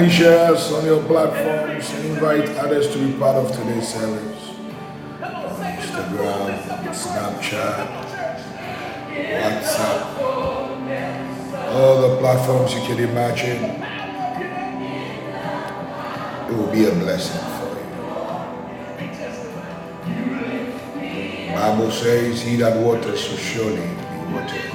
Kindly share us on your platforms and invite others to be part of today's service. Instagram, Snapchat, WhatsApp, all the platforms you can imagine. It will be a blessing for you. Bible says, He that waters shall surely be watered.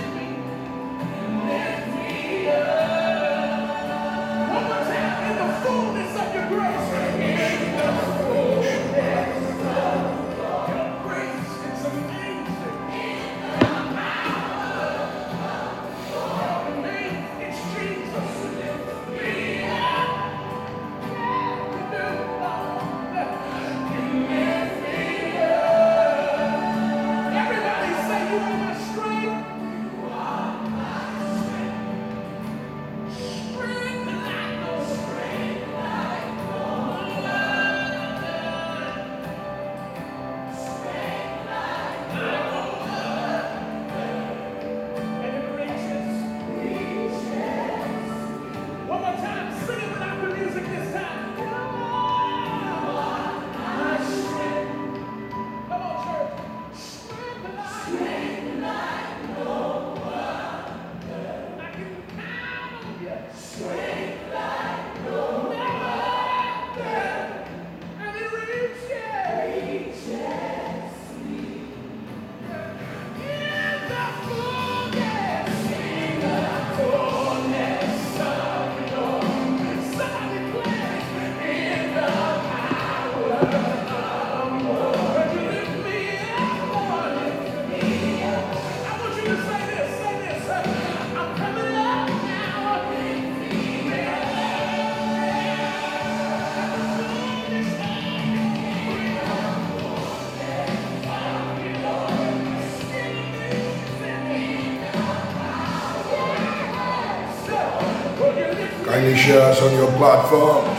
Share us on your platforms.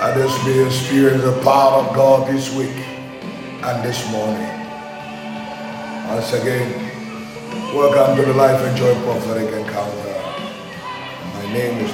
Others may experience the power of God this week and this morning. Once again, welcome to the Life and Joy Prophetic Encounter. My name is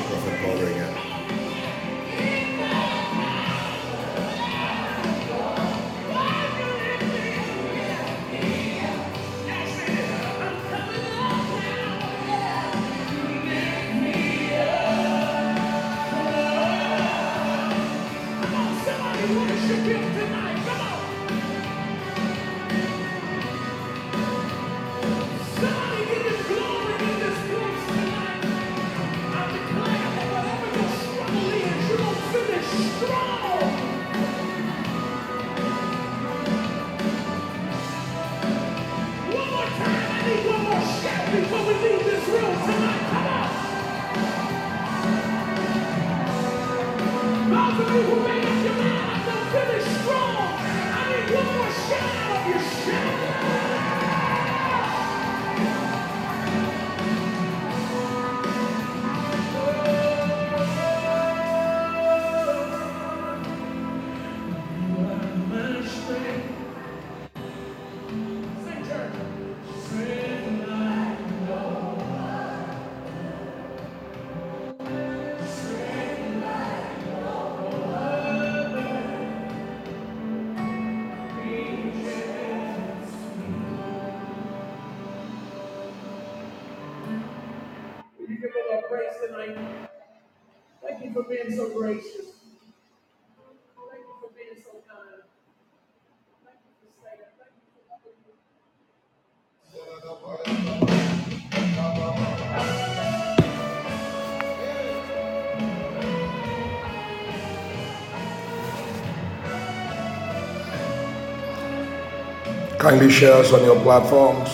Kindly share us on your platforms.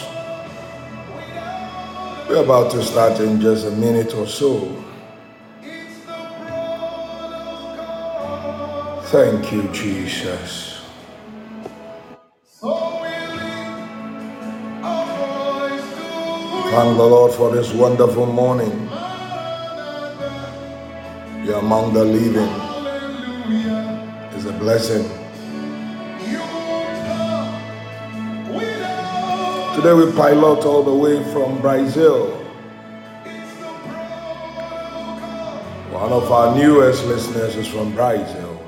We're about to start in just a minute or so. Thank you, Jesus. Thank the Lord for this wonderful morning. You're among the living. It's a blessing. Today we pilot all the way from Brazil. One of our newest listeners is from Brazil.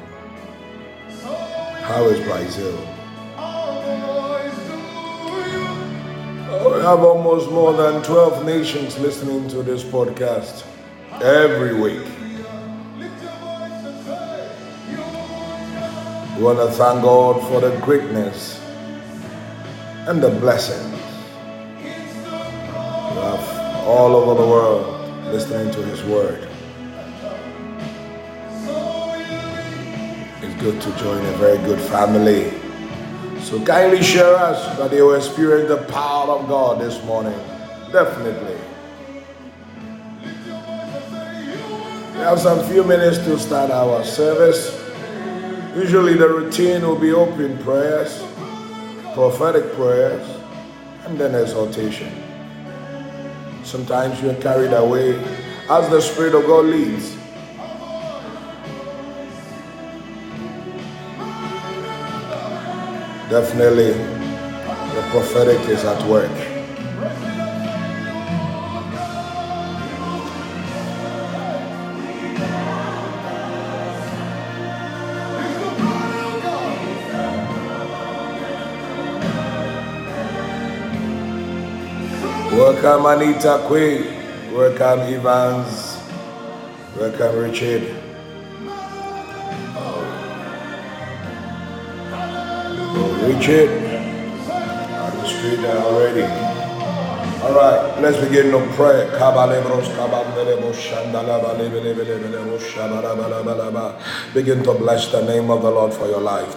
How is Brazil? We have almost more than 12 nations listening to this podcast every week. We want to thank God for the greatness and the blessings. All over the world listening to His Word. It's good to join a very good family. So kindly share us that you will experience the power of God this morning. Definitely. We have some few minutes to start our service. Usually the routine will be open prayers, prophetic prayers, and then exhortation. Sometimes you're carried away as the Spirit of God leads. Definitely, the prophetic is at work. Welcome Anita Quay. Welcome Evans. Welcome Richard. Richard. On the street there already. All right, let's begin to pray. Begin to bless the name of the Lord for your life.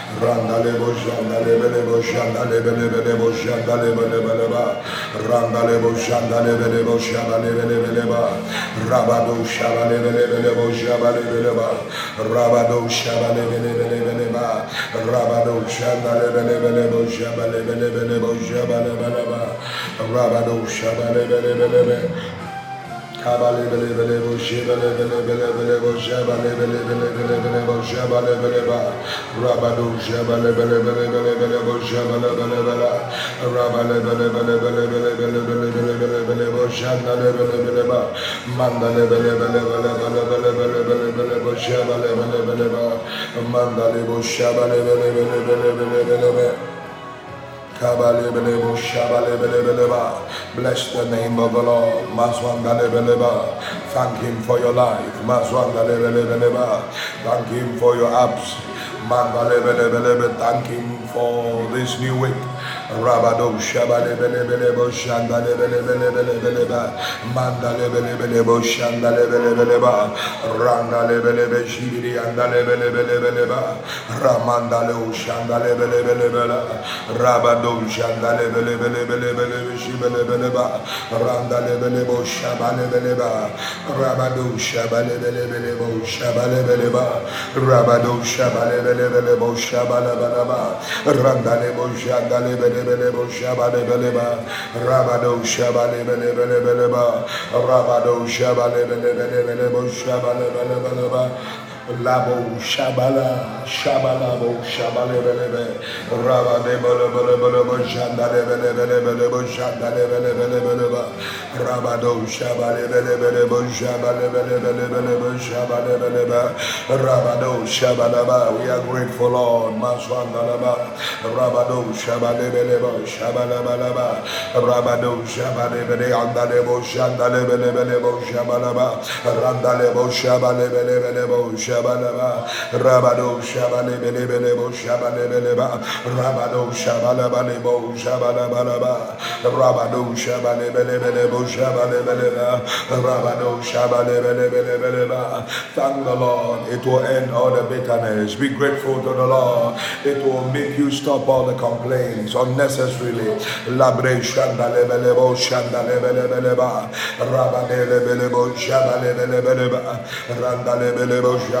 Randale boşandale bele boşandale bele bele boşandale bele bele ba. Randale boşandale bele boşandale bele bele ba. Rabado şabale bele bele boşabale bele ba. Rabado şabale bele bele bele ba. Rabado şandale bele bele boşabale bele bele boşabale bele ba. Rabado şabale bele bele bele Kabale bele bele bo shebele bele bele bele bo shabale bele bele bele bele bo shabale bele ba rabado shabale bele bele bele bele bo shabale bele bele rabale bele bele bele bele bele bele bele bele bele bo shandale bele bele ba mandale bele bele bele bele bele bele bele bele bo shabale bele bele ba mandale bo shabale bele bele bele bele bele bele Bless the name of the Lord. Thank Him for your life. Thank Him for your abs. Thank Him for this new week. Rabado Shabalebelebelebo Shandalebelebelebeleba Mandalebelebelebo Shandalebelebeleba Randalebelebe Shibiri Andalebelebelebeleba Ramandale Shandalebelebelebela Rabado Shandalebelebelebelebe Shibelebeleba Randalebelebo Shabalebeleba Rabado Shabalebelebelebo Shabalebeleba Rabado Shabalebelebelebo Shabalabalaba Randalebo Shandalebelebe belebelebo shabalebeleba rabado shabalebelebeleba rabado shabalebelebelebo shabalebelebeleba Labo Shabala Shabalabo Shabalebelebe Rabba de Bolebelebelebe Shandalebelebelebe Shandalebelebelebe Rabado Shabalebelebelebe Shabalebelebelebe Shabalebelebe Rabado Shabalaba We are grateful Lord Maswandalaba Rabado Shabalebelebe Shabalabalaba Rabado Shabalebele Andalebo Shandalebelebelebe Shabalaba Randalebo Shabalebelebelebe shabalaba, rabado shabalebelebelebo shabalebeleba, rabado shabalabalebo shabalabalaba, rabado shabalebelebelebo shabalebeleba, rabado Shabale shabalebelebeleba. Thank the Lord. It will end all the bitterness. Be grateful to the Lord. It will make you stop all the complaints unnecessarily. Labre shandalebelebo shandalebelebeleba, rabalebelebo shabalebelebeleba, randalebelebo shabalebelebeleba.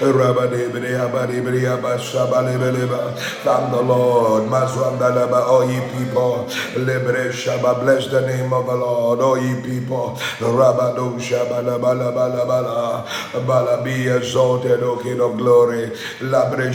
Rabade lebeleba. Thank the Lord. Mazwandalaba, ye people. Shaba, bless the name of the Lord. Ye people. Rabado bala be exalted, O King of glory. Labre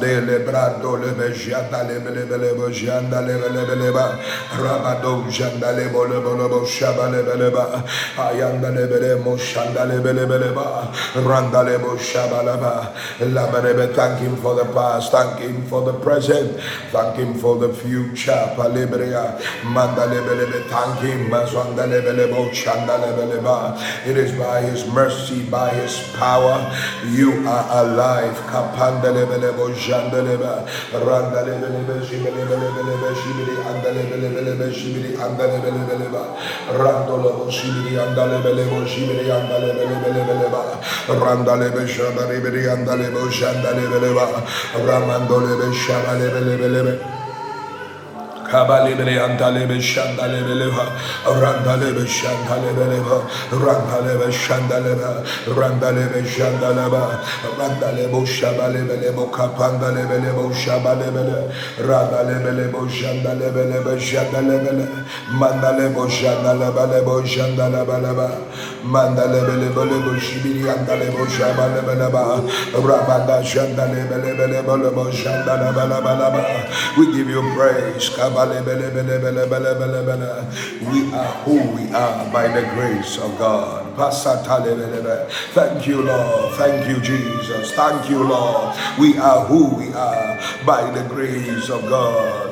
bele bele bo shanda bele ba. Rabade le brado le be shanda lebele bele bo shanda lebele bele ba. Rabado shanda le bole bole bo shaba lebele ba. Ayanda lebele mo shanda lebele bele ba. Randa le bo shaba la ba. Labarebe, thank him for the past, thank him for the present, thank him for the future. Palibria, Mandalebelebe, thank him. Mazwangalebelebo, Chandalebeleba. It is by his mercy, by his power, you are alive. Kapandalebelebo, Jandaleba, Randalebelebe, Shibelebelebe, Shibili, Andalebelebe, Shibili, Andalebeleba, Randolobo, Shibili, Andalebelebo, Shibili, Andalebeleba, Randalebe, Shabaribiri, Andalebo, Shandalebeleba, Ramandolebe, Shabalebelebelebe. Kabalibele antalebe shandalebeleva randalebe shandalebeleva randalebe shandaleba randalebe shandaleba randalebo shabalebelebo kapandalebelebo shabalebele randalebelebo shandalebelebe shandalebele mandalebo shandalebelebo shandalebeleba mandalebelebo shibiri andalebo shabalebeleba rabanda shandalebelebelebo shandalebeleba we give you praise we are who we are by the grace of God. Thank you, Lord. Thank you, Jesus. Thank you, Lord. We are who we are by the grace of God.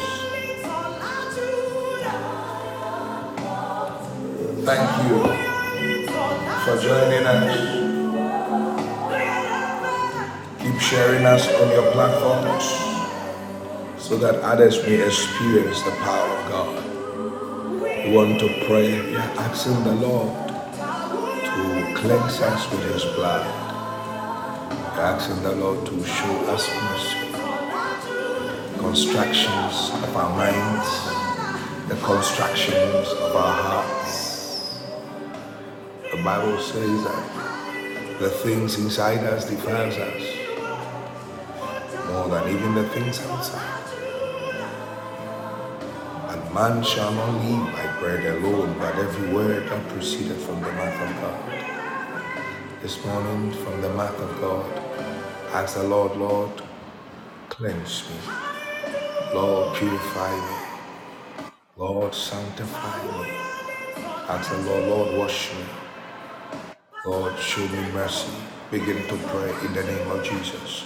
Thank you for joining us. Keep sharing us on your platforms so that others may experience the power of God. We want to pray. We are asking the Lord to cleanse us with his blood. We are Asking the Lord to show us mercy. Constructions of our minds, the constructions of our hearts. The Bible says that the things inside us defiles us more than even the things outside. And man shall not live by bread alone, but every word that proceeded from the mouth of God. This morning, from the mouth of God, ask the Lord, Lord, cleanse me. Lord, purify me. Lord, sanctify me. Ask the Lord, Lord, wash me. Lord, show me mercy. Begin to pray in the name of Jesus.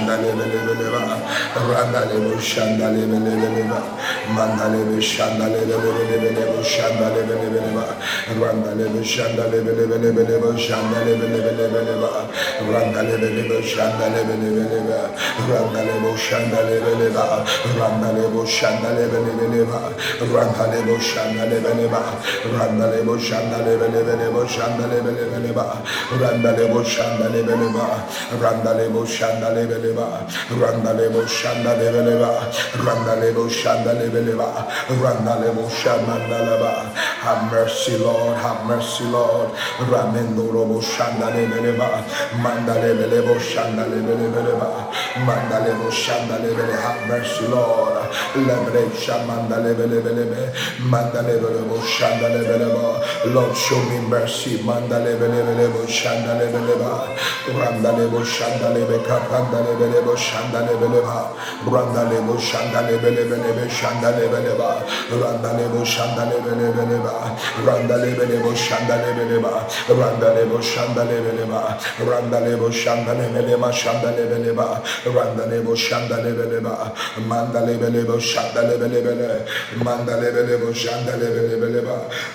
şandalebelebeleba randalebu şandalebelebeleba mandalebu şandalebelebeleba şandalebelebeleba randalebu şandalebelebeleba şandalebelebeleba randalebu şandalebelebeleba randalebu şandalebeleba randalebu şandalebelebeleba randalebu şandalebeleba randalebu şandalebelebeleba şandalebelebeleba randalebu şandalebeleba randalebu şandalebeleba lebeleba, randa lebo shanda lebeleba, randa lebo shanda lebeleba, randa lebo shamanda leba. Have mercy, Lord, have mercy, Lord. Ramendo robo shanda lebeleba, manda lebelebo shanda lebeleba, manda lebo shanda lebele. Have mercy, Lord. Lebre shamanda lebelebelebe, manda lebelebo shanda lebeleba. Lord, show me mercy, manda lebelebelebo shanda lebeleba, randa lebo shanda lebe kapanda lebe belebo şandale beleba brandale bo şandale bele belebe şandale beleba randale bo şandale bele beleba randale bele bo şandale beleba randale bo şandale beleba randale bo şandale beleba şandale beleba randale bo şandale beleba mandale bele şandale bele mandale bele şandale bele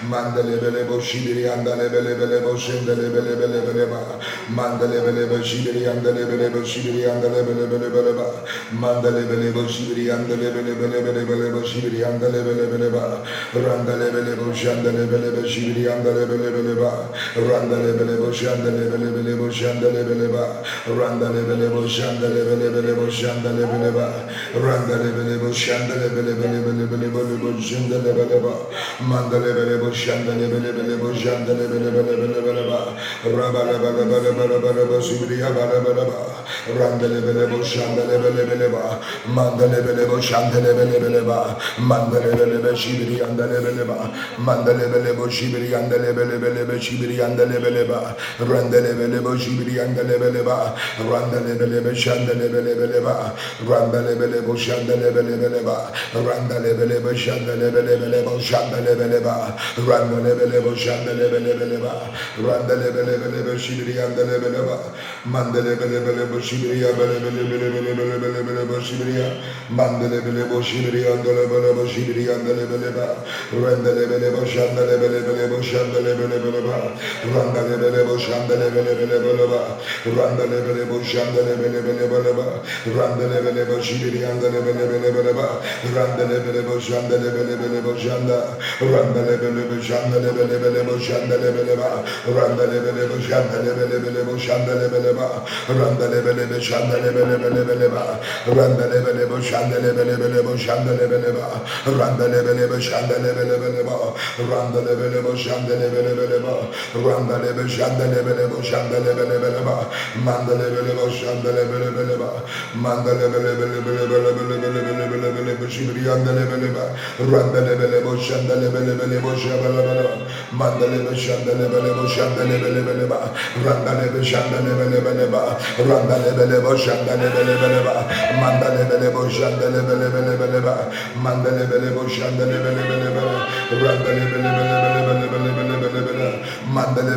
mandale bele şibiri andale bele bo şindale bele beleba mandale bele şibiri andale bele bo şibiri andale Mandelebelebelebeleba, Mandelebelebo Shibri and the Lebelebelebelebeleba Shibri and the Lebelebeleba, Randalebelebo Shandelebelebe Shibri and the Lebelebeleba, Randalebelebo Shandelebelebelebo Shandelebeleba, Randalebelebo Shandelebelebelebo Shandelebeleba, Randalebelebo Shandelebelebelebelebo Shandelebeleba, Mandelebelebo Shandelebelebelebo Shandelebelebelebeleba, Rabalebelebelebelebelebo Shibri Abalebeleba, Randalebelebo bele bele bu şandele bele bele ba mandele bele bu şandele bele bele ba mandele bele be şibiri yandele bele ba mandele bele bu şibiri yandele bele bele be şibiri yandele bele ba rendele bele bu şibiri yandele bele ba rendele bele be şandele bele bele ba rendele bele bu şandele bele bele ba rendele bele bu şandele bele bele bu şandele bele ba rendele bele bu şandele bele bele ba rendele bele bele be şibiri yandele bele ba mandele bele bele bu şibiri yandele bele bele bele bele bele bele bele boşibriya mandele bele boşibriya andele bele boşibriya andele bele ba rendele bele boşandele bele bele boşandele bele bele ba rendele bele boşandele bele bele bele ba rendele bele boşandele bele bele bele ba rendele bele boşibriya andele bele bele bele ba rendele bele boşandele bele bele boşanda rendele bele boşandele bele bele boşandele bele ba rendele bele boşandele bele bele boşandele bele ba rendele bele boşandele shandale bele bele bele ba. Randale bele bo shandale bele bele bo shandale bele ba. Randale bele bo shandale bele bele ba. Randale bele bo shandale bele bele ba. Randale bo shandale bele bo shandale bele bele ba. Mandale bele bo shandale bele bele ba. Mandale bele bele bele bele bele bele bele bele bele bo shibri andale bele ba. Randale bele bo shandale bele bele bo shabala bele ba. Mandale bo shandale bele bo shandale bele bele ba. Randale bo shandale bele bele ba. Randale bele bo shandale bele bele ba. Mandale bele bo shandale bele bele bele ba. Mandale bele bo shandale bele bele bele. Randale bele bele bele bele bele bele bele bele. Mandale bele bele bele bele bele bele bele bele bele. Mandale bele bele bele bele bele bele bele shibri andale bele bele ba. Mandale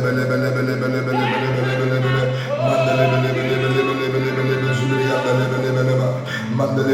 bele bele bele shibri andale bele bele. Mandale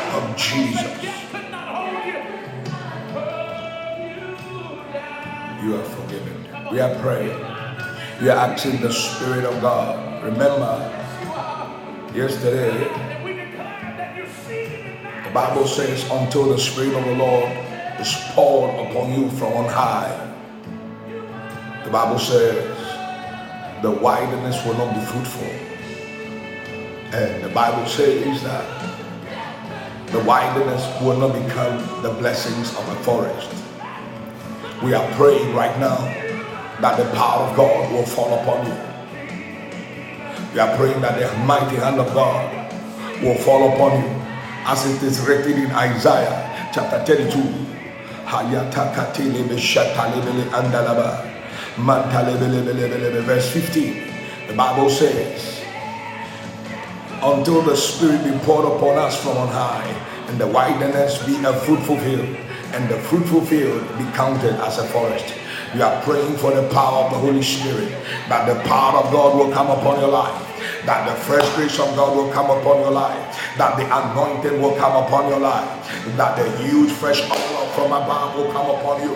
Jesus. You are forgiven. We are praying. We are asking the Spirit of God. Remember, yesterday, the Bible says, until the Spirit of the Lord is poured upon you from on high. The Bible says, the wilderness will not be fruitful. And the Bible says that the wilderness will not become the blessings of a forest. We are praying right now that the power of God will fall upon you. We are praying that the mighty hand of God will fall upon you as it is written in Isaiah chapter 32. Verse 15. The Bible says, Until the Spirit be poured upon us from on high, and the wilderness be a fruitful field, and the fruitful field be counted as a forest. We are praying for the power of the Holy Spirit, that the power of God will come upon your life that the fresh grace of God will come upon your life, that the anointing will come upon your life, that the huge fresh oil from above will come upon you.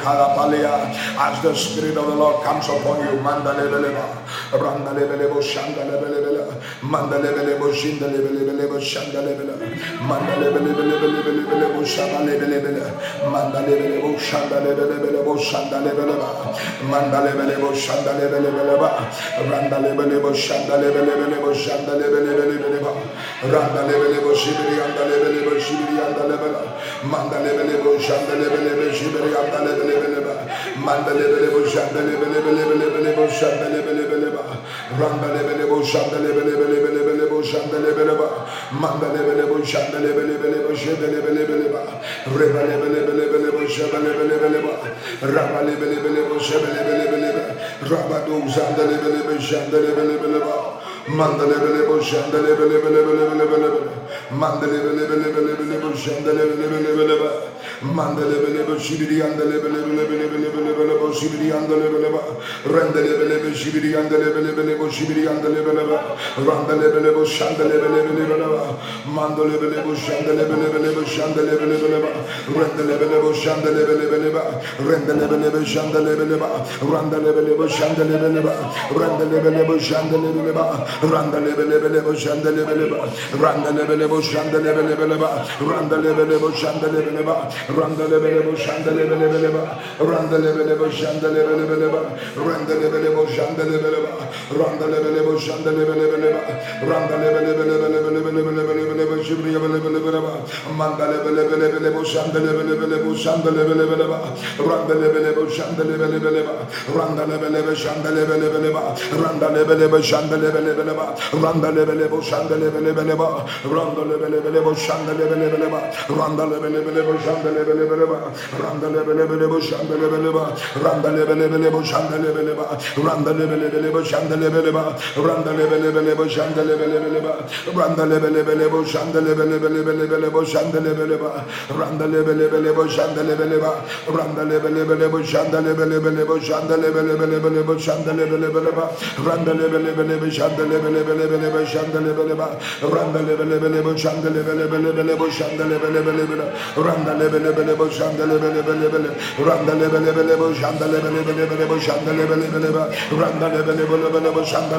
As the Spirit of the Lord comes upon you, Mandalebeleba, Randalebelebo, Shandalebelebele, Mandalebelebo, Shindalebelebelebo, Shandalebele, Mandalebelebelebelebelebo, Shandalebelebele, Mandalebelebo, Shandalebelebelebo, Shandalebeleba, Mandalebelebo, Shandalebelebeleba, Randalebelebo, Shandalebelebelebo, Shandalebelebeleba, Randalebelebo, Shibiri, Andalebelebo, Shibiri, Andalebele, Mandalebelebo, Shandalebelebe, Shibiri, Andalebele, lebeleba mandale belebo lebelebeleba rambelebelebo mandelebelebo şibiri yandele bele ba rendele bele be şibiri yandele bele bele bo şibiri yandele bele ba rendele bele bo şandele bele bele bele ba mandele bele bo şandele bele bele bo şandele bele bele ba rendele bele bo şandele bele bele ba rendele bele bo şandele bele ba rendele bele bo şandele bele ba rendele bele bo şandele bele ba rendele bele bele bo şandele bele ba rendele bele bo şandele bele bele ba rendele bele bo şandele bele ba rendele bele bo şandele bele bele ba rendele bele bo şandale bele bele ba randale bele bo şandale bele ba randale bele bo şandale bele bele ba randale bele bele bele bele bele bele bele bele bo şibriye bele bele bele ba mandale bele bele bele bo şandale bele bele bo şandale bele bele ba randale bele bo şandale bele bele ba randale bele be şandale bele bele ba randale bele be şandale bele bele ba randale bele bo şandale bele bele ba randale bele bele bo şandale bele bele ba randale bele bele bo şandale bele bele ba randale bele bele bo şandale bele ba randa lebe lebe lebe şanda lebe lebe randa lebe lebe lebe şanda lebe lebe randa lebe lebe lebe şanda lebe lebe lebe randa lebe lebe lebe şanda lebe lebe lebe lebe lebe şanda lebe lebe randa lebe lebe lebe şanda lebe lebe randa lebe lebe lebe şanda lebe lebe lebe şanda lebe lebe lebe lebe şanda lebe lebe lebe randa lebe lebe lebe şanda lebe lebe lebe lebe şanda lebe lebe randa lebe lebe lebe şanda lebe lebe lebe lebe şanda lebe lebe lebe randa lebe lebe lebe şanda lebe lebe lebe lebe randa lebe lebe lebe şanda Randa lebele bele bele bo şanda lebele bele be. Randa lebele bele bele bo şanda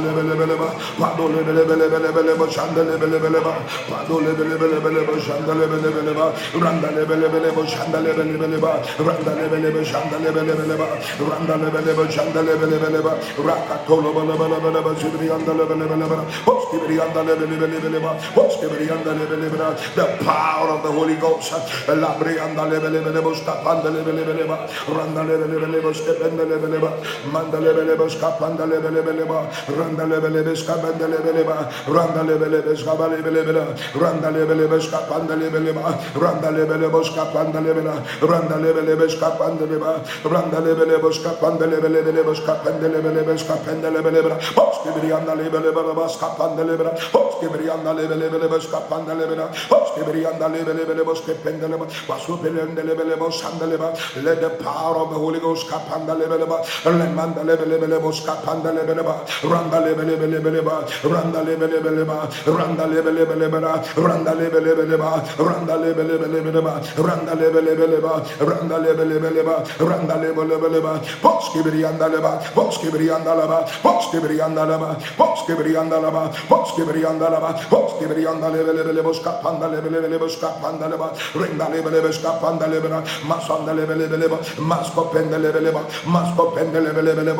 let the power of the Holy Ghost come panda lebeleba, lemanda lebelebelebo skapanda lebeleba, randa lebelebelebeleba, randa lebelebeleba, randa lebelebelebela, randa lebelebeleba, randa lebelebelebeleba, randa lebelebeleba, randa lebelebeleba, randa lebelebeleba, boski brianda leba, boski brianda leba, boski brianda leba, boski brianda leba, boski brianda leba, boski brianda lebelebelebo skapanda lebelebelebo skapanda leba, renda lebelebelebo skapanda lebera, masanda lebelebelebo, masko pende lebelebelebo lebeleba masko pendelebe lebele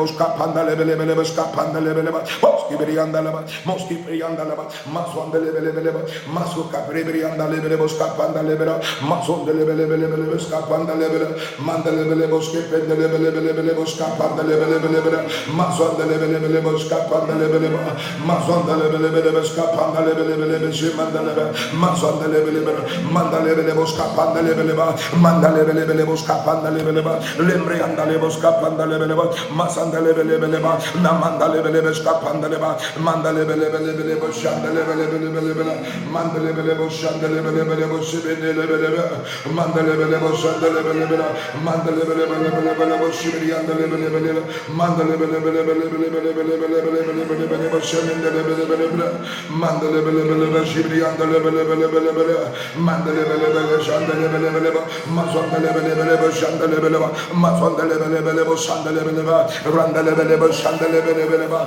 moski maso andelebe lebeleba maso kapre brianda lebele boska pandelebe maso andelebe lebele lebele boska pandelebe mandelebe lebele boski pendelebe lebele maso maso maso lembre andale lebe boska panda lebe lebe masanda lebe lebe lebe na manda lebe lebe skapanda lebe manda lebe lebe lebe lebe shanda lebe lebe lebe lebe manda lebe lebe shanda lebe lebe lebe shibene lebe lebe manda lebe lebe shanda lebe lebe manda lebe lebe lebe lebe lebe shibiri anda lebe lebe lebe manda lebe lebe lebe lebe lebe lebe lebe lebe lebe lebe lebe lebe shemende lebe lebe lebe manda lebe lebe lebe shibiri anda lebe lebe lebe lebe lebe manda lebe lebe lebe shanda lebe lebe lebe mazonda lebe Randelebelebo Sandelebeleba, Randelebelebo Sandelebeleba,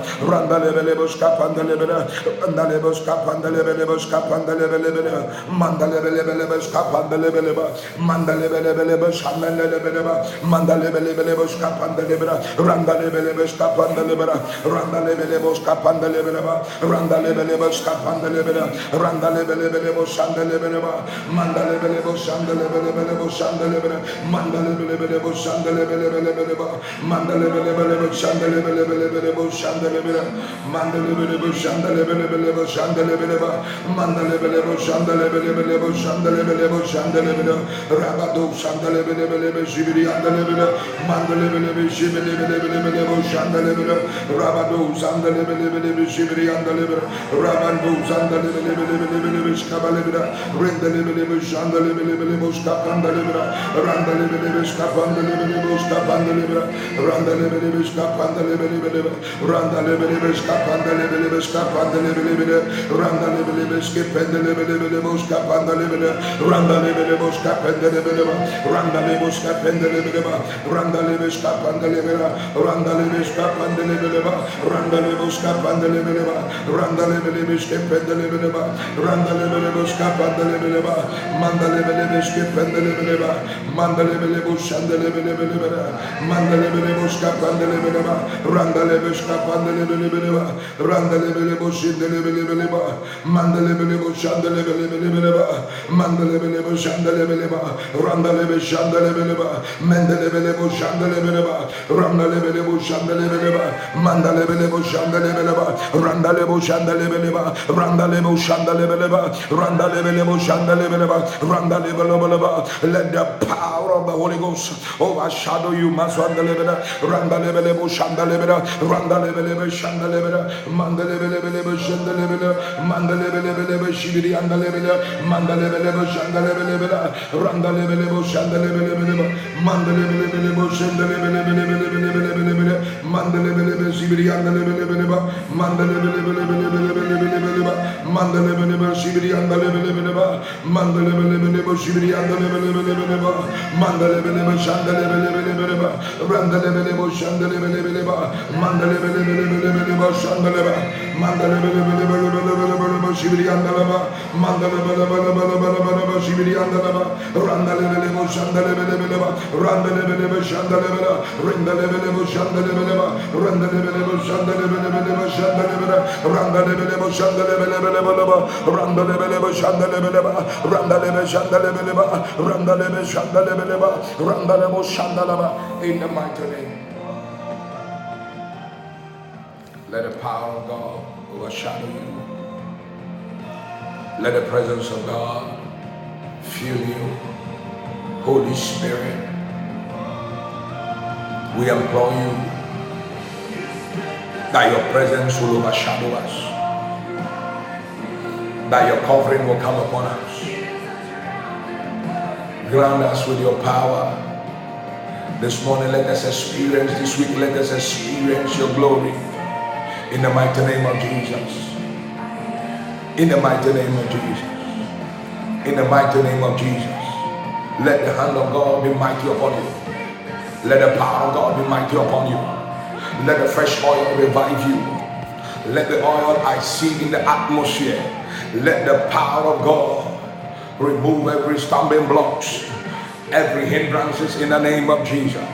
bele bele mandele bele bele ba bele bele bele bu bele mandele bele bu bele bele bu bele ba bele bu şandele bele bele bele bu bele rabado şandele bele bele bele mandele bele be şibiri bele bele bele bele rabado şandele bele bele bele bele bele bele rendele bele bele bele bele bele be panda lebe randa lebe lebe shka panda lebe lebe lebe randa lebe lebe shka panda lebe lebe shka panda lebe lebe lebe randa lebe lebe shke panda lebe lebe lebe shka panda lebe lebe randa lebe lebe shka panda lebe lebe randa lebe shka panda lebe randa lebe shka panda lebe randa lebe shka panda lebe lebe randa lebe shka panda lebe lebe randa lebe lebe shke panda lebe lebe randa lebe lebe shka panda manda lebe lebe shke panda lebe manda lebe lebe shanda lebe lebe mandelebele boşka pandelebele ba randelebeşka pandelebele randelebele boşindelebele mandelebele boşandelebele ba mandelebele boşandelebele ba randelebe şandelebele ba mendelebele boşandelebele ba randelebele boşandelebele ba mandelebele boşandelebele ba randele let the power of the Holy Ghost overshadow you masandalebele randalebele bu şandalebele randalebele şandalebele mandalebele şandalebele mandalebele şibiri yandalebele mandalebele şandalebele randalebele bu şandalebele mandalebele bu şandalebele mandalebele şibiri yandalebele mandalebele mandalebele şibiri yandalebele mandalebele şibiri yandalebele mandalebele şandalebele ba randele bele bo şandele bele bele ba mandele bele bele bele bele ba şandele ba mandele bele bele bele bele bele bele ba şibiri yandele ba mandele bele bele bele bele bele ba şibiri yandele ba randele bele bo şandele bele bele ba randele bele bo şandele bele randele bele bo ba randele bele bo şandele bele bele ba şandele bele randele bele bele bele ba randele bele bo şandele ba randele bele şandele ba randele bele şandele ba randele bo şandele ba in the mighty name. Let the power of God overshadow you. Let the presence of God fill you. Holy Spirit, we implore you that your presence will overshadow us, that your covering will come upon us. Ground us with your power this morning, let us experience, this week, let us experience your glory in the mighty name of Jesus. In the mighty name of Jesus. In the mighty name of Jesus. Let the hand of God be mighty upon you. Let the power of God be mighty upon you. Let the fresh oil revive you. Let the oil I see in the atmosphere. Let the power of God remove every stumbling blocks, every hindrances in the name of Jesus.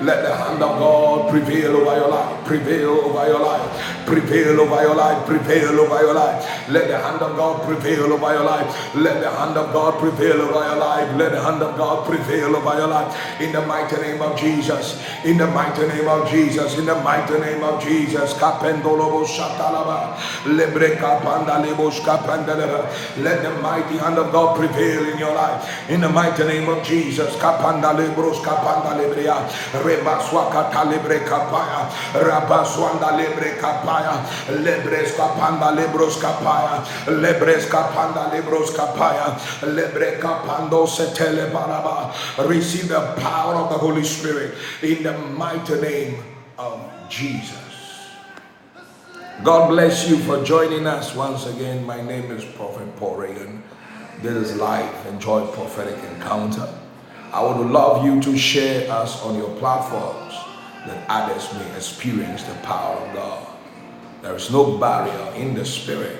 Let the hand of God prevail over your life, prevail over your life, prevail over your life, prevail over your life. Let the hand of God prevail over your life. Let the hand of God prevail over your life. Let the hand of God prevail over your life. In the mighty name of Jesus. In the mighty name of Jesus. In the mighty name of Jesus. Kapendolobo shatalaba. Lebreka pandalebo skapandalaba. Let the mighty hand of God prevail in your life. In the mighty name of Jesus. Kapandalebros kapandalebria. Kapaya, Rabaswanda lebre kapaya, Lebres kapanda lebros kapaya, Lebres kapanda lebros kapaya, Lebre kapando setele baraba. Receive the power of the Holy Spirit in the mighty name of Jesus. God bless you for joining us once again. My name is Prophet Paul Reagan. This is Life Enjoy Prophetic Encounter. I would love you to share us on your platforms that others may experience the power of God. There is no barrier in the Spirit,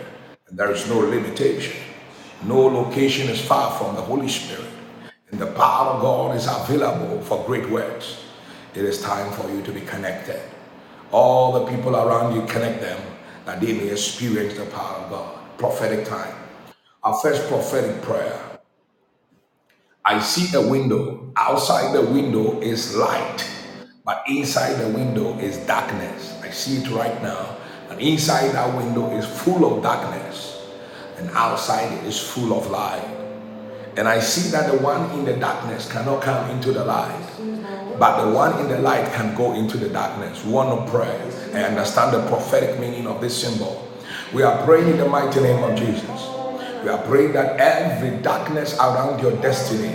and there is no limitation. No location is far from the Holy Spirit, and the power of God is available for great works. It is time for you to be connected. All the people around you, connect them that they may experience the power of God. Prophetic time. Our first prophetic prayer I see a window. Outside the window is light, but inside the window is darkness. I see it right now. And inside that window is full of darkness, and outside it is full of light. And I see that the one in the darkness cannot come into the light, but the one in the light can go into the darkness. We want to pray and understand the prophetic meaning of this symbol. We are praying in the mighty name of Jesus. We are praying that every darkness around your destiny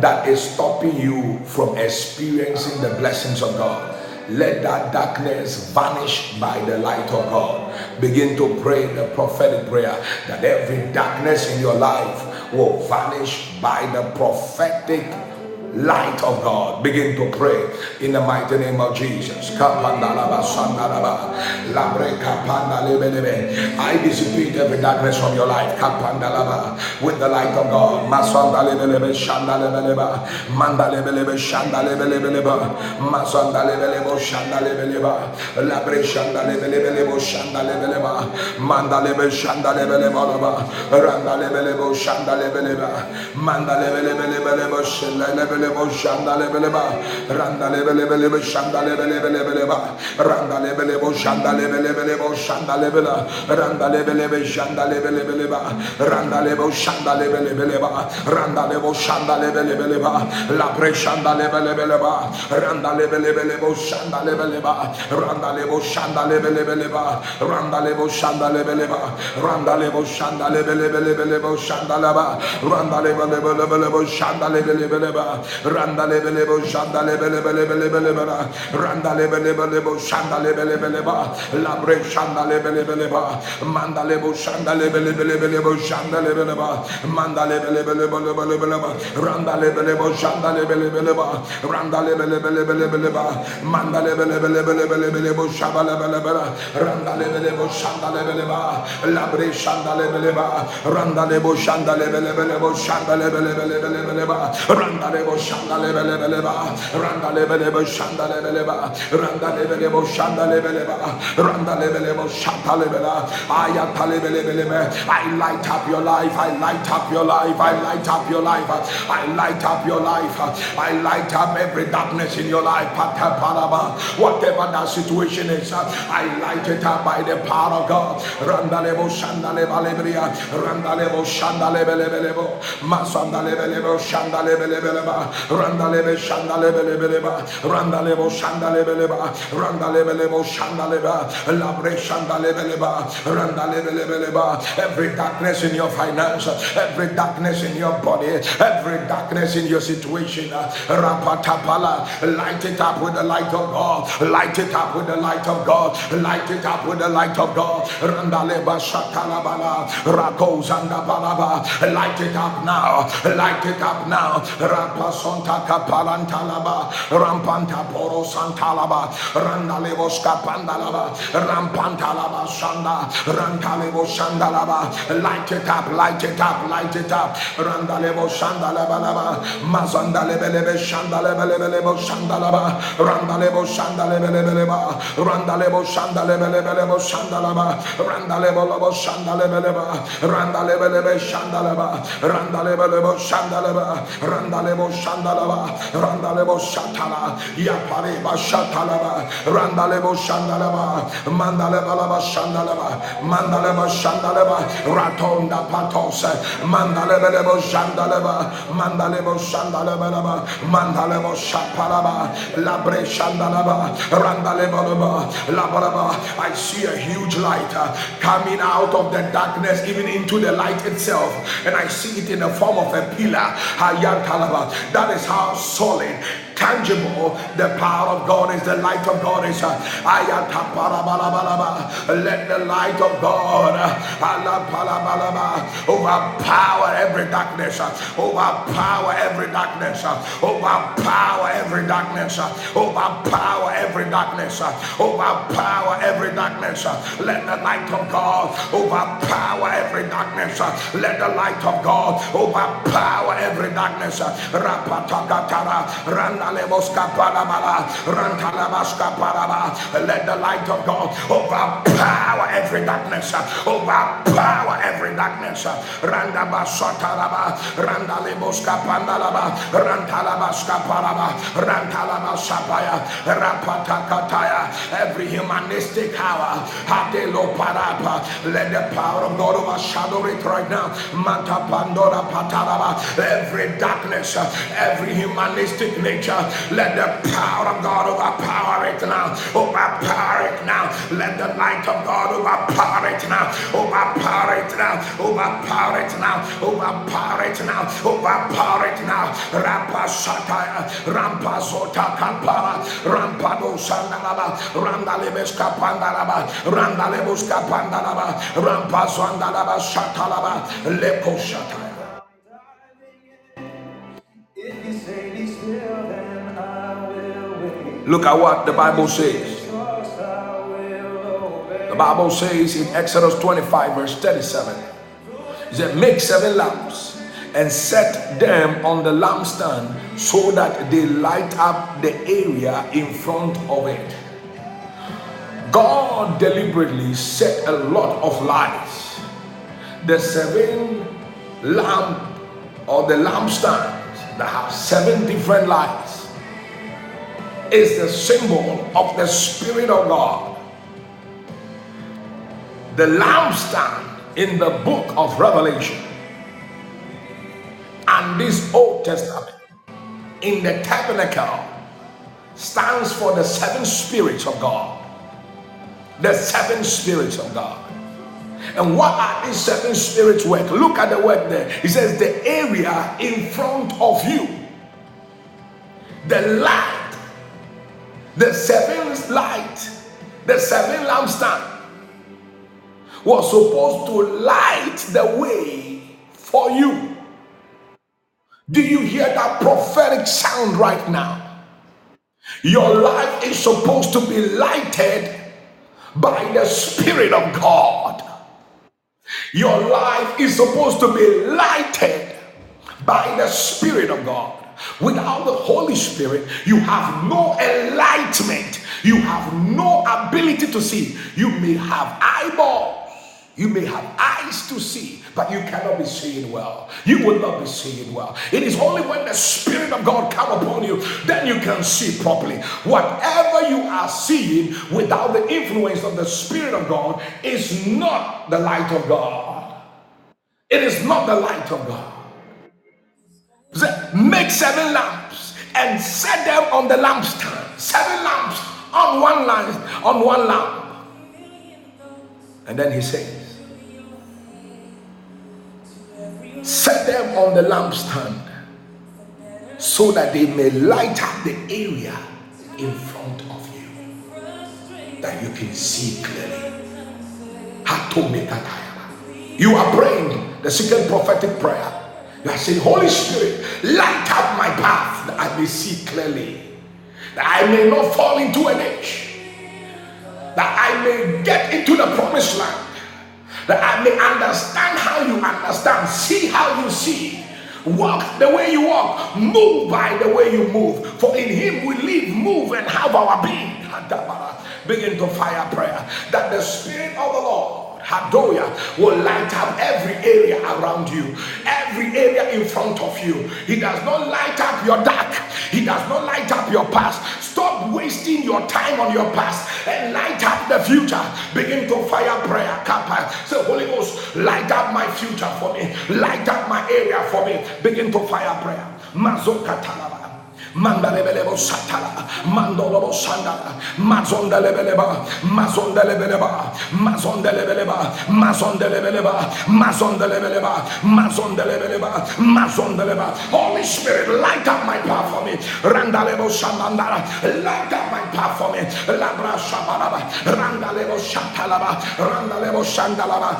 that is stopping you from experiencing the blessings of God, let that darkness vanish by the light of God. Begin to pray the prophetic prayer that every darkness in your life will vanish by the prophetic light of God. Begin to pray in the mighty name of Jesus. I dissipate every darkness from your life. With the light of God. Mandalebe lebelebo shanda lebeleba randa lebelebelebe shanda lebelebeleba randa lebelebo shanda lebelebelebo shanda lebela randa lebelebe shanda lebelebeleba randa lebo shanda lebelebeleba randa lebo shanda lebelebeleba la pre shanda lebelebeleba randa lebelebelebo shanda lebeleba randa lebo shanda lebelebeleba randa lebo shanda lebeleba randa lebo shanda lebelebelebo shanda leba randa lebelebelebo shanda lebelebeleba randa lebe lebo shanda lebe randa lebe lebe lebo shanda lebe lebe lebe la bre shanda lebe lebe lebe manda lebo shanda lebe lebe lebe lebo shanda lebe lebe manda lebe lebe lebe lebe lebe lebe randa lebe lebo shanda lebe lebe lebe randa lebe lebe lebe lebe lebe manda lebe lebe lebe lebe lebe lebo shaba lebe randa lebe lebo shanda lebe lebe la bre shanda lebe lebe randa lebo shanda lebe lebe lebo shanda lebe lebe lebe lebe randa lebo shanda lebe lebe leba. Randa lebe lebe shanda lebe leba. Randa lebe lebe shanda lebe leba. Randa lebe lebe shanda lebe la. Ayata lebe lebe lebe. I light up your life. I light up your life. I light up your life. I light up your life. I light up every darkness in your life. Whatever that situation is, I light it up by the power of God. Randa lebo shanda leba lebria. Randa lebo shanda lebe lebe lebo. Masanda lebe lebo shanda lebe lebe leba. Randa lebe shanda lebe lebe leba. Randa lebo shanda leba. Randa lebe leba. Labre shanda lebe leba. Randa lebe lebe leba. Every darkness in your finance, every darkness in your body, every darkness in your situation, rapatapala, light it up with the light of God. Light it up with the light of God. Light it up with the light of God. Randa leba shatalabala. Rako zanda balaba. Light it up now. Light it up now. Rapasonta kapalantalaba. Rampanta poro santalaba. Randalebo skapandalaba. Rampantalaba shanda. Rantalebo shandalaba. Light it up, light it up, light it up. Randalebo shandalaba laba. Mazandalebelebe shandalebelebelebo shandalaba. Randalebo shandalebelebeleba. Randalebo shandalebelebelebo shandalaba. Randalebo lobo shandalebeleba. Randalebelebe shandalaba. Randalebelebo shandalaba. Randalebo shandalaba. Randalebo shatala. Yapareba shatalaba. Randalebo shandalaba. Mandalebalaba shandalaba. Mandaleba shandalaba. Ratonda patos. Mandalebelebo shandalaba. Mandalebo shandalaba. Mandalebo shapalaba. Labre shandalaba. Randalebalaba. Labaraba. I see a huge light uh, coming out of the darkness, even into the light itself. And I see it in the form of a pillar. That is how solid tangible. The power of God is the light of God is. Let the light of God overpower every darkness. Overpower every darkness. Overpower every darkness. Overpower every darkness. Overpower every darkness. Let the light of God overpower every darkness. Let the light of God overpower every darkness. Rapatakatara, Paraba. Let the light of God overpower every darkness. Overpower every darkness. Randabasataraba, Randaleboska Pandalaba, Rantalabaska Paraba, Rantalabasapaya, Rapatakataya. Every humanistic power, Hatelo Parapa. Let the power of God overshadow it right now. Mata Pandora Patalaba. Every darkness, every humanistic nature, let the power of God overpower it now. Overpower it now. Let the light of God overpower it now. Overpower it now. Overpower it now. Overpower it now. Overpower it now. Rapa Sataya. Rampa Zota Kampara. Rampa Do Sandalaba. Randalebes Kapandalaba. Randalebus Kapandalaba. Rampa Zandalaba Shatalaba. Leko Shataya. Look at what the Bible says. The Bible says in Exodus 25, verse 37, it said, Make seven lamps and set them on the lampstand so that they light up the area in front of it. God deliberately set a lot of lights. The seven lamp or the lampstands that have seven different lights is the symbol of the Spirit of God. The lampstand in the book of Revelation and this Old Testament in the tabernacle stands for the seven spirits of God. The seven spirits of God. And what are these seven spirits work? Look at the word there. It says the area in front of you. The light. The seventh light. The seven lampstand was supposed to light the way for you. Do you hear that prophetic sound right now? Your life is supposed to be lighted by the Spirit of God. Your life is supposed to be lighted by the Spirit of God. Without the Holy Spirit, you have no enlightenment. You have no ability to see. You may have eyeballs. You may have eyes to see, but you cannot be seeing well. You will not be seeing well. It is only when the Spirit of God come upon you, then you can see properly. Whatever you are seeing without the influence of the Spirit of God is not the light of God. It is not the light of God. Seven lamps and set them on the lampstand. Seven lamps on one line, on one lamp. And then he says, set them on the lampstand so that they may light up the area in front of you that you can see clearly. You are praying the second prophetic prayer. You are saying, Holy Spirit, light up my path that I may see clearly, that I may not fall into an ditch, that I may get into the promised land, that I may understand how you understand, see how you see, walk the way you walk, move by the way you move. For in Him we live, move, and have our being. Begin to fire prayer that the Spirit of the Lord Hadoya will light up every area around you, every area in front of you. He does not light up your dark, He does not light up your past. Stop wasting your time on your past and light up the future. Begin to fire prayer. Say, Holy Ghost, light up my future for me, light up my area for me. Begin to fire prayer. Mazokatalaba. Holy Spirit, light up my path for me. Randalebo light up my path for me. Labra shabalaba, randalebo shatalaba, randalebo shandalaba.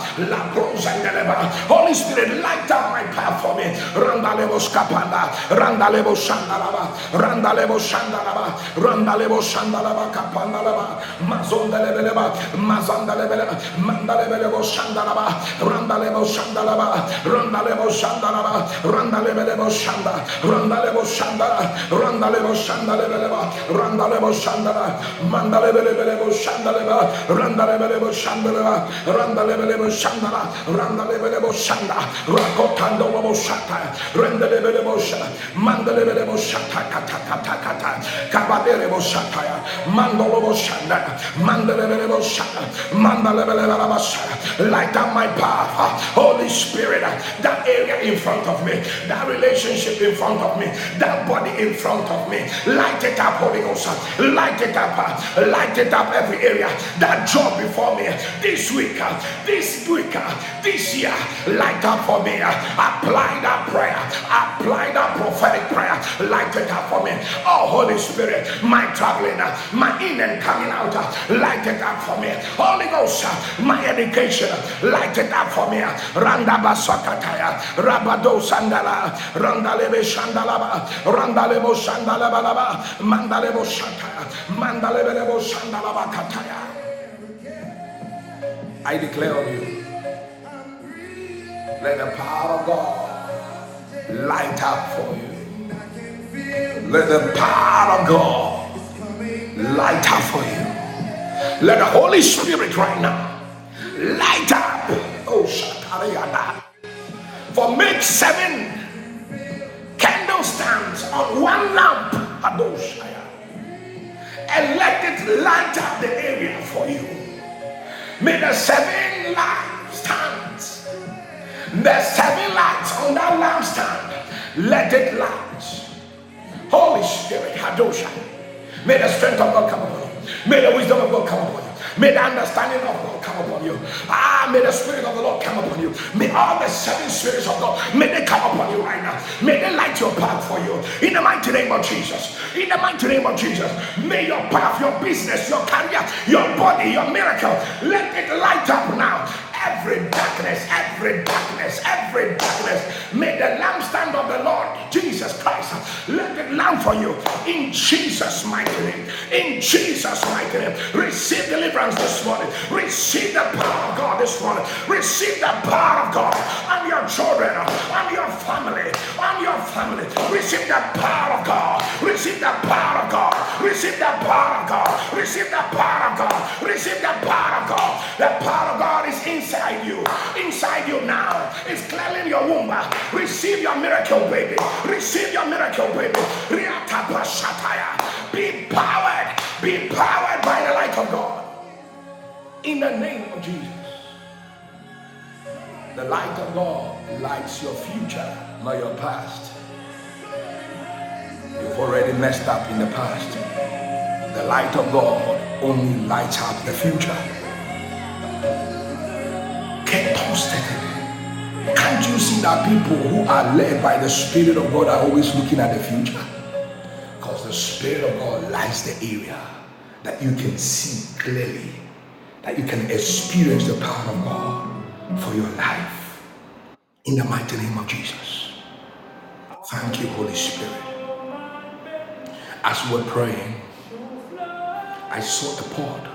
Holy Spirit, light up my path for me. Randalebo skapanda, randalebo shandalaba. Randalebo Shandalaba, Randalebo Shandalaba, Kapandalaba, Mazondelebeleba, Mazandalebeleba, Mandalebelebo Shandalaba, Randalebo Shandalaba, Randalebo Shandalaba, Randalebelebo Shanda, Randalebo Shanda, Randalebo Shandalebeleba, Randalebo Shandala, Mandalebelebo Shandaleba, Randalebelebo Shandaleba, Randalebelebo Shandala, Randalebelebo Shanda, Rakotando Shata, Randalebelebo Shanda, Mandalebelebo Shata, light up my path. Holy Spirit that area in front of me that relationship in front of me that body in front of me. Light it up Holy Ghost. Light it up. Light it up every area that job before me. This week this week this year light up for me. Apply that prayer. Apply that prophetic prayer. Light it up for me. Oh, Holy Spirit, my traveling, uh, my in and coming out, uh, light it up for me. Holy Ghost, uh, my education, light it up for me. Randa basakataya, rabado sandala, randalebe shandalaba, randalebo shandalabalaba, mandalebo shataya, mandalebo shandalaba kataya. I declare on you, let the power of God light up for you. Let the power of God light up for you. Let the Holy Spirit right now light up. Oh. For make seven candlestands on one lamp. And let it light up the area for you. May the seven lampstands, the seven lights on that lampstand, let it light Holy Spirit, Hadosha. May the strength of God come upon you. May the wisdom of God come upon you. May the understanding of God come upon you. Ah, may the Spirit of the Lord come upon you. May all the seven spirits of God, may they come upon you right now. May they light your path for you. In the mighty name of Jesus. In the mighty name of Jesus. May your path, your business, your career, your body, your miracle, let it light up now every darkness, every darkness, every darkness. May the lampstand of the Lord Jesus Christ let it lamp for you in Jesus' mighty name. In Jesus' mighty name. Receive deliverance this morning. Receive the power of God this morning. Receive the power of God on your children, on your family, on your family. Receive the power of God. Receive the power of God. Receive the power of God. Receive the power of God. Receive the power of God. The power of God is inside you. Inside you now. It's cleansing your womb. Receive your miracle, baby. Receive your miracle, baby. Be powered. Be powered by the light of God. In the name of Jesus. The light of God lights your future, not your past. You've already messed up in the past. The light of God only lights up the future. Get toasted. Can't you see that people who are led by the Spirit of God are always looking at the future? Because the Spirit of God lights the area that you can see clearly, that you can experience the power of God for your life. In the mighty name of Jesus. Thank you, Holy Spirit. As we're praying, I saw a pot,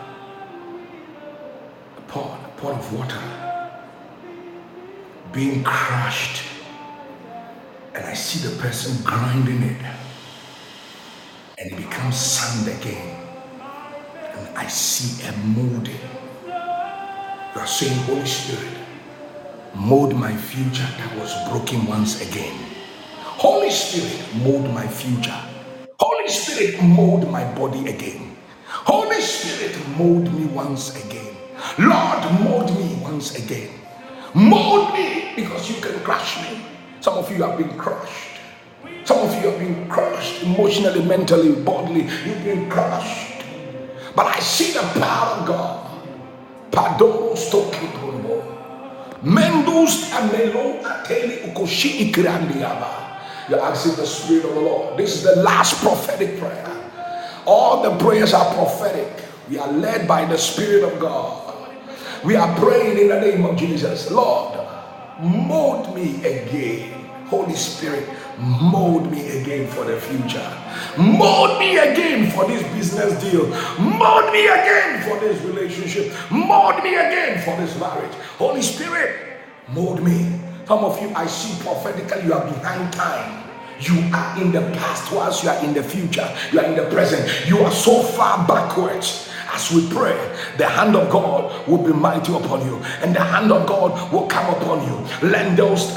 a pot, a pot of water being crushed. And I see the person grinding it. And it becomes sand again. And I see a molding. You are saying, Holy Spirit, mold my future that was broken once again. Holy Spirit, mold my future. Holy Spirit, mold my body again. Holy Spirit, mold me once again. Lord, mold me once again. Mold me because you can crush me. Some of you have been crushed. Some of you have been crushed emotionally, mentally, bodily. You've been crushed. But I see the power of God. Padoros tokitumbo. Mendus amelo ateli ukoshi ikrandiaba. You're asking the Spirit of the Lord. This is the last prophetic prayer. All the prayers are prophetic. We are led by the Spirit of God. We are praying in the name of Jesus. Lord, mold me again. Holy Spirit, mold me again for the future. Mold me again for this business deal. Mold me again for this relationship. Mold me again for this marriage. Holy Spirit, mold me. Some of you, I see prophetically, you are behind time. You are in the past whilst you are in the future. You are in the present. You are so far backwards. As we pray, the hand of God will be mighty upon you, and the hand of God will come upon you. Lendos.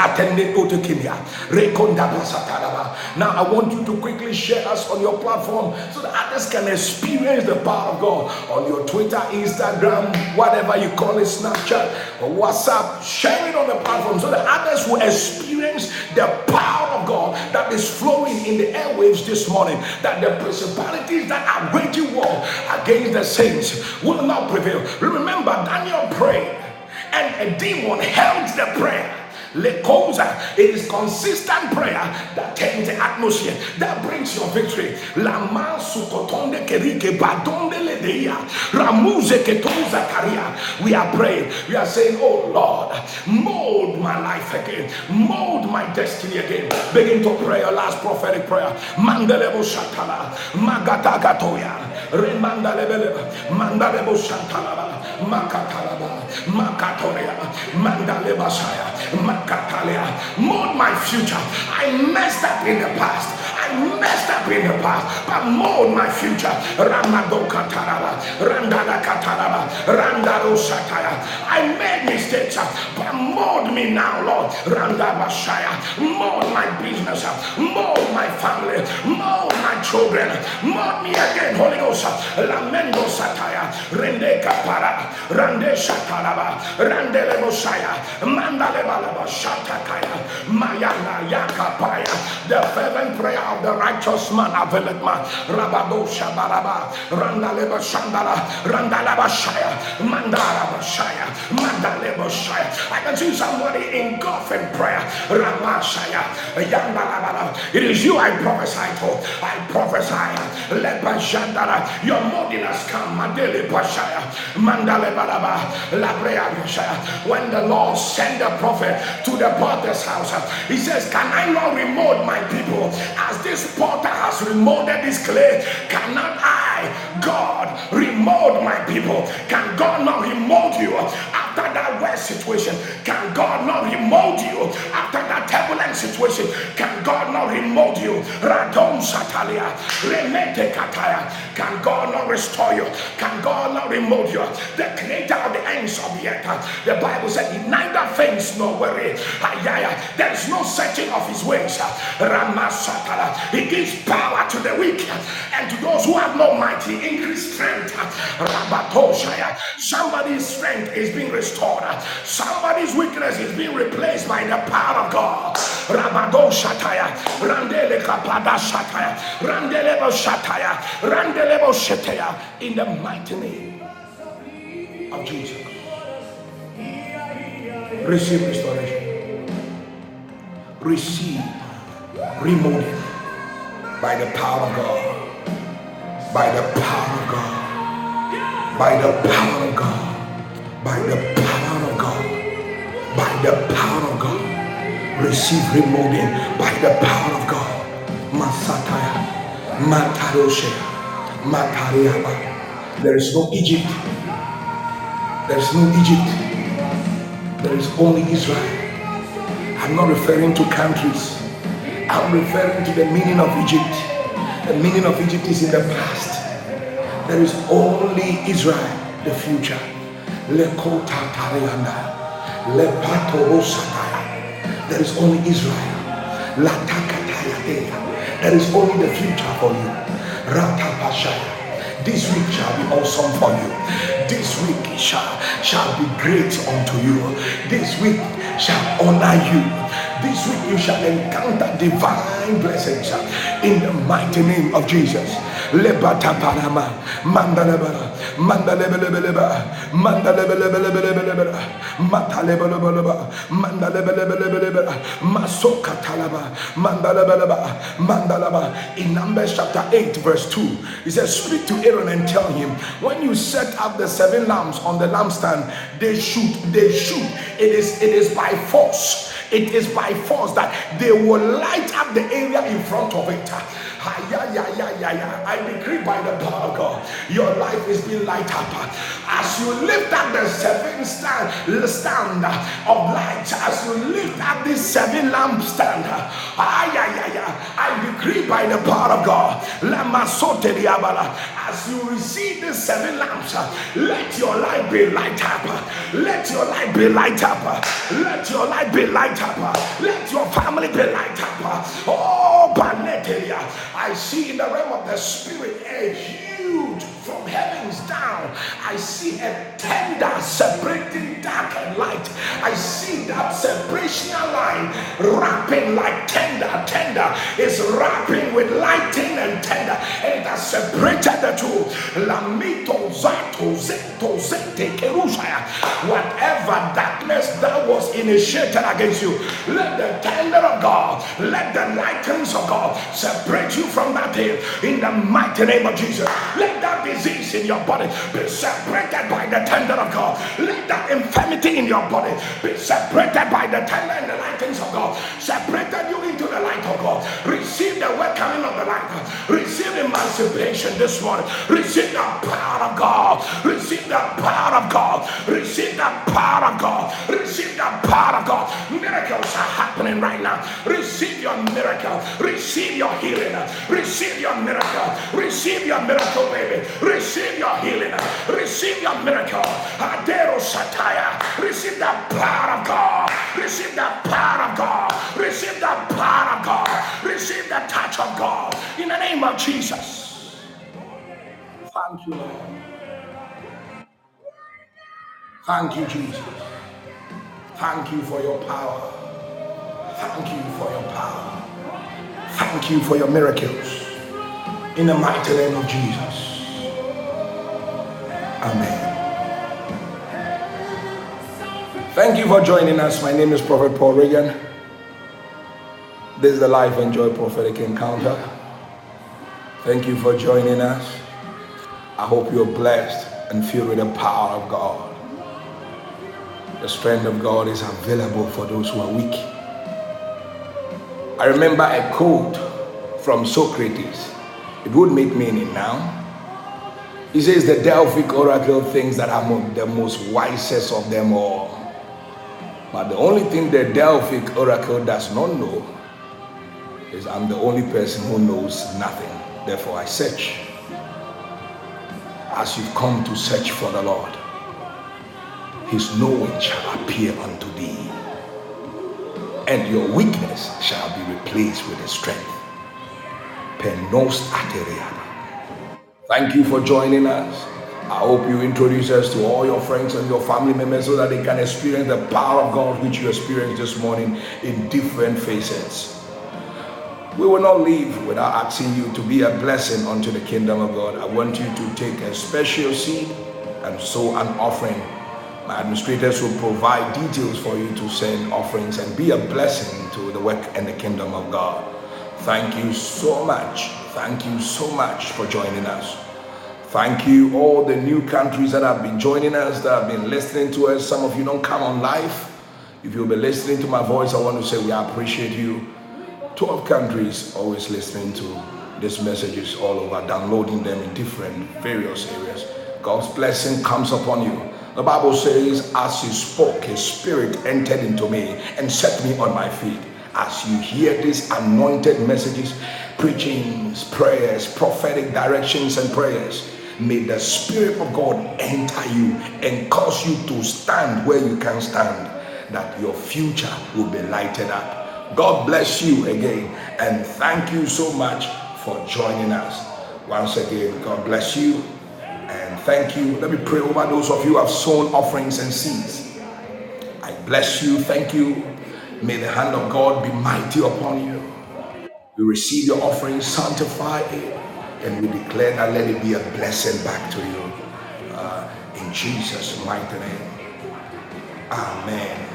Now I want you to quickly share us on your platform so that others can experience the power of God on your Twitter, Instagram, whatever you call it, Snapchat, or WhatsApp. Share it on the platform so that others will experience the power of God that is flowing in the airwaves this morning. That the principalities that are waging war against the will not prevail. Remember, Daniel prayed, and a demon held the prayer. Lekosa. It is consistent prayer that turns the atmosphere, that brings your victory. Lama sukotonde kerike badonde. Ramuze karia. We are praying. We are saying, Oh Lord, mold my life again. Mold my destiny again. Begin to pray your last prophetic prayer. Mandelebo shatala. Magata gatoya. Remandalebele. Mandalebo shatala. Mold my future. I messed up in the past. But mold my future. Ramado Kataraba. Randada Kataraba. Randado Sataya. I made mistakes. But mold me now, Lord. Randabashaya. Mold my business. Mold my family. Mold my children. Mold me again, Holy Ghost. Lamendo Sataya. Rende Kapara. Rande Shataraba. Randele Mosaya. Mandaleba Shatakaya. Mayana Yakapaya. The fervent prayer of the righteous man availeth man. Rabado Shabaraba. Randaleba Shandala. Randalaba Shaya. Mandalaba Shaya. Mandaleba Shaya. I can see somebody engulf in prayer. Ramashaya. It is you I prophesy to. I prophesy. Lebajandara. Your morning has come. Mandele Pashaya. Mandale Balaba. Labrea When the Lord sent the prophet to the potter's house, he says, Can I not remold my people as this potter has remolded this clay? Cannot I, God, remold my people? Can God not remold you after that worst situation? Can God not remold you after that turbulent situation? Can God not remold you? Radom Satalia, Remete Kataya. Can God not restore you? Can God not remold you? The creator of the ends of the earth. The Bible said he neither faints nor worry. There is no searching of his ways. Ramasatala. He gives power to the weak and to those who have no might, increase strength. Rabatoshaya. Somebody's strength is being restored. Somebody's weakness is being replaced by the power of God. Rabado Shataya, Randele Kapada Shataya, Randelebo Shataya, Randelebo Shataya, in the mighty name of Jesus. Receive restoration. Receive remolding by the power of God. By the power of God. By the power of God. By the power of God. By the power of God receive remolding by the power of God. Masataya, Mataroshe, Matariaba. There is no Egypt. There is no Egypt. There is only Israel. I'm not referring to countries. I'm referring to the meaning of Egypt. The meaning of Egypt is in the past. There is only Israel, the future. Lekota Tarianda. Lepato there is only Israel. There is only the future for you. This week shall be awesome for you. This week shall, shall be great unto you. This week shall honor you. This week you shall encounter divine blessings uh, in the mighty name of Jesus. Lebata masoka talaba. In Numbers chapter 8, verse 2, he says, Speak to Aaron and tell him, when you set up the seven lamps on the lampstand, they shoot, they shoot. It is it is by force. It is by force that they will light up the area in front of it. I decree by the power of God, your life is being light up. As you lift up the seven stand, stand of light, as you lift up this seven lamp stand, I decree by the power of God, as you receive the seven lamps, let your light be light up. Let your light be light up. Let your light be light up. Let your family be light up. Oh, I see in the realm of the spirit a huge from heavens down. I see a tender separating dark and light. I see that separational line wrapping like tender. Tender is wrapping with lighting and tender, and it has separated the two. Lamito zato zeto. Whatever darkness that was initiated against you, let the tender of God, let the lightnings of God separate you from that thing in the mighty name of Jesus. Let that disease in your body be separated by the tender of God. Let that infirmity in your body be separated by the tender and the lightnings of God. Separated you into the light of God. Receive the welcoming of the light. Receive emancipation this morning. Receive the power of God. Receive the power of God. Receive the power of God. Receive the power of God. Miracles are happening right now. Receive your miracle. Receive your healing. Receive your miracle. Receive your miracle, baby. Receive your healing. Receive your miracle. Adero Sataya. Receive the power of God. Receive the power of God. Receive the power of God. Receive the touch of God. In the name of Jesus. Thank you, Lord. Thank you, Jesus. Thank you for your power. Thank you for your power. Thank you for your miracles. In the mighty name of Jesus. Amen. Thank you for joining us. My name is Prophet Paul Reagan. This is the Life and Joy Prophetic Encounter. Thank you for joining us. I hope you're blessed and filled with the power of God. The strength of God is available for those who are weak. I remember a quote from Socrates. It would make meaning now. He says the Delphic oracle thinks that I'm the most wisest of them all. But the only thing the Delphic oracle does not know is I'm the only person who knows nothing. Therefore, I search. As you've come to search for the Lord, his knowing shall appear unto thee, and your weakness shall be replaced with his strength. Penos Thank you for joining us. I hope you introduce us to all your friends and your family members so that they can experience the power of God which you experienced this morning in different facets. We will not leave without asking you to be a blessing unto the kingdom of God. I want you to take a special seed and sow an offering. My administrators will provide details for you to send offerings and be a blessing to the work and the kingdom of God. Thank you so much. Thank you so much for joining us. Thank you, all the new countries that have been joining us, that have been listening to us. Some of you don't come on live. If you'll be listening to my voice, I want to say we appreciate you. 12 countries always listening to these messages all over, downloading them in different various areas. God's blessing comes upon you. The Bible says, as he spoke, his spirit entered into me and set me on my feet. As you hear these anointed messages, preachings, prayers, prophetic directions, and prayers, May the Spirit of God enter you and cause you to stand where you can stand, that your future will be lighted up. God bless you again and thank you so much for joining us. Once again, God bless you and thank you. Let me pray over those of you who have sown offerings and seeds. I bless you. Thank you. May the hand of God be mighty upon you. We receive your offering, sanctify it and we declare that let it be a blessing back to you. Uh, in Jesus' mighty name. Amen.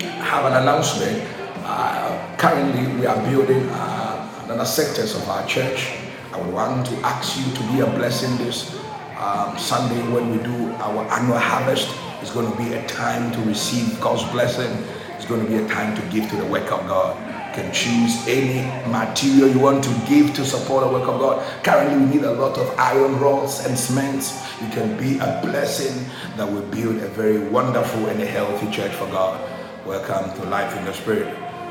I have an announcement. Uh, currently, we are building uh, another sectors of our church. I want to ask you to be a blessing this um, Sunday when we do our annual harvest. It's going to be a time to receive God's blessing. It's going to be a time to give to the work of God You can choose any material you want to give to support the work of God. Currently, we need a lot of iron rods and cements. You can be a blessing that will build a very wonderful and a healthy church for God. Welcome to Life in the Spirit.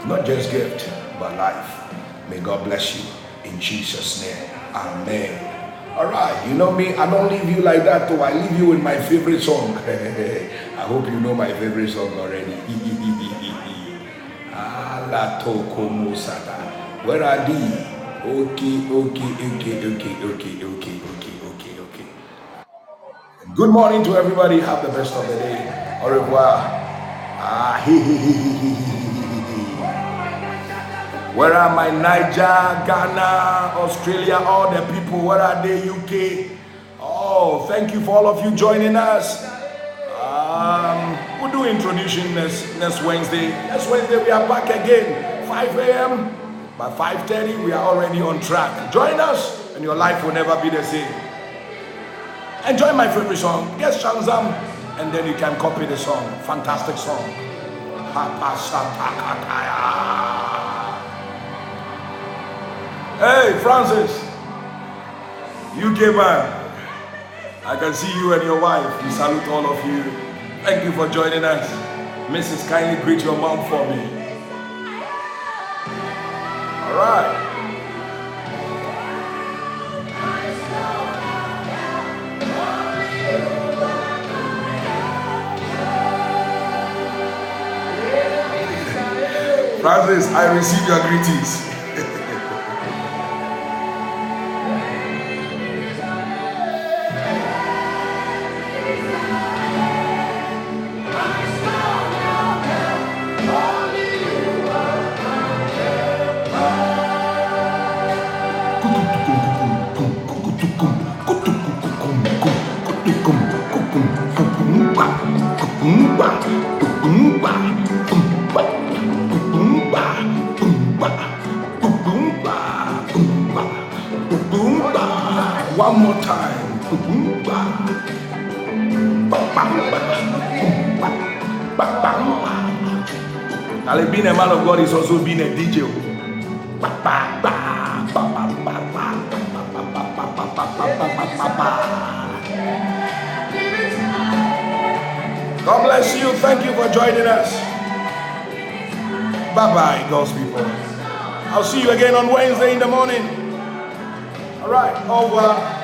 Not just gift, but life. May God bless you in Jesus' name. Amen. All right, you know me, I don't leave you like that though. I leave you with my favorite song. I hope you know my favorite song already. Alatoko Musata. Where are thee? Okay, okay, okay, okay, okay, okay, okay, okay, okay. Good morning to everybody. Have the best of the day. Au revoir. Ah, he, he, he, he, he. Where are my Niger, Ghana, Australia, all the people? Where are they, UK? Oh, thank you for all of you joining us. Um, we'll do introduction next, next Wednesday. Next Wednesday we are back again, 5 a.m. By 5.30 we are already on track. Join us and your life will never be the same. Enjoy my favorite song. Get Shazam and then you can copy the song. Fantastic song. Hey, Francis. UK man. I can see you and your wife. We salute all of you. Thank you for joining us. Mrs. Kindly greet your mom for me. All right. Francis, I receive your greetings. Being a man of God is also being a DJ. God bless you. Thank you for joining us. Bye bye, God's people. I'll see you again on Wednesday in the morning. All right, over.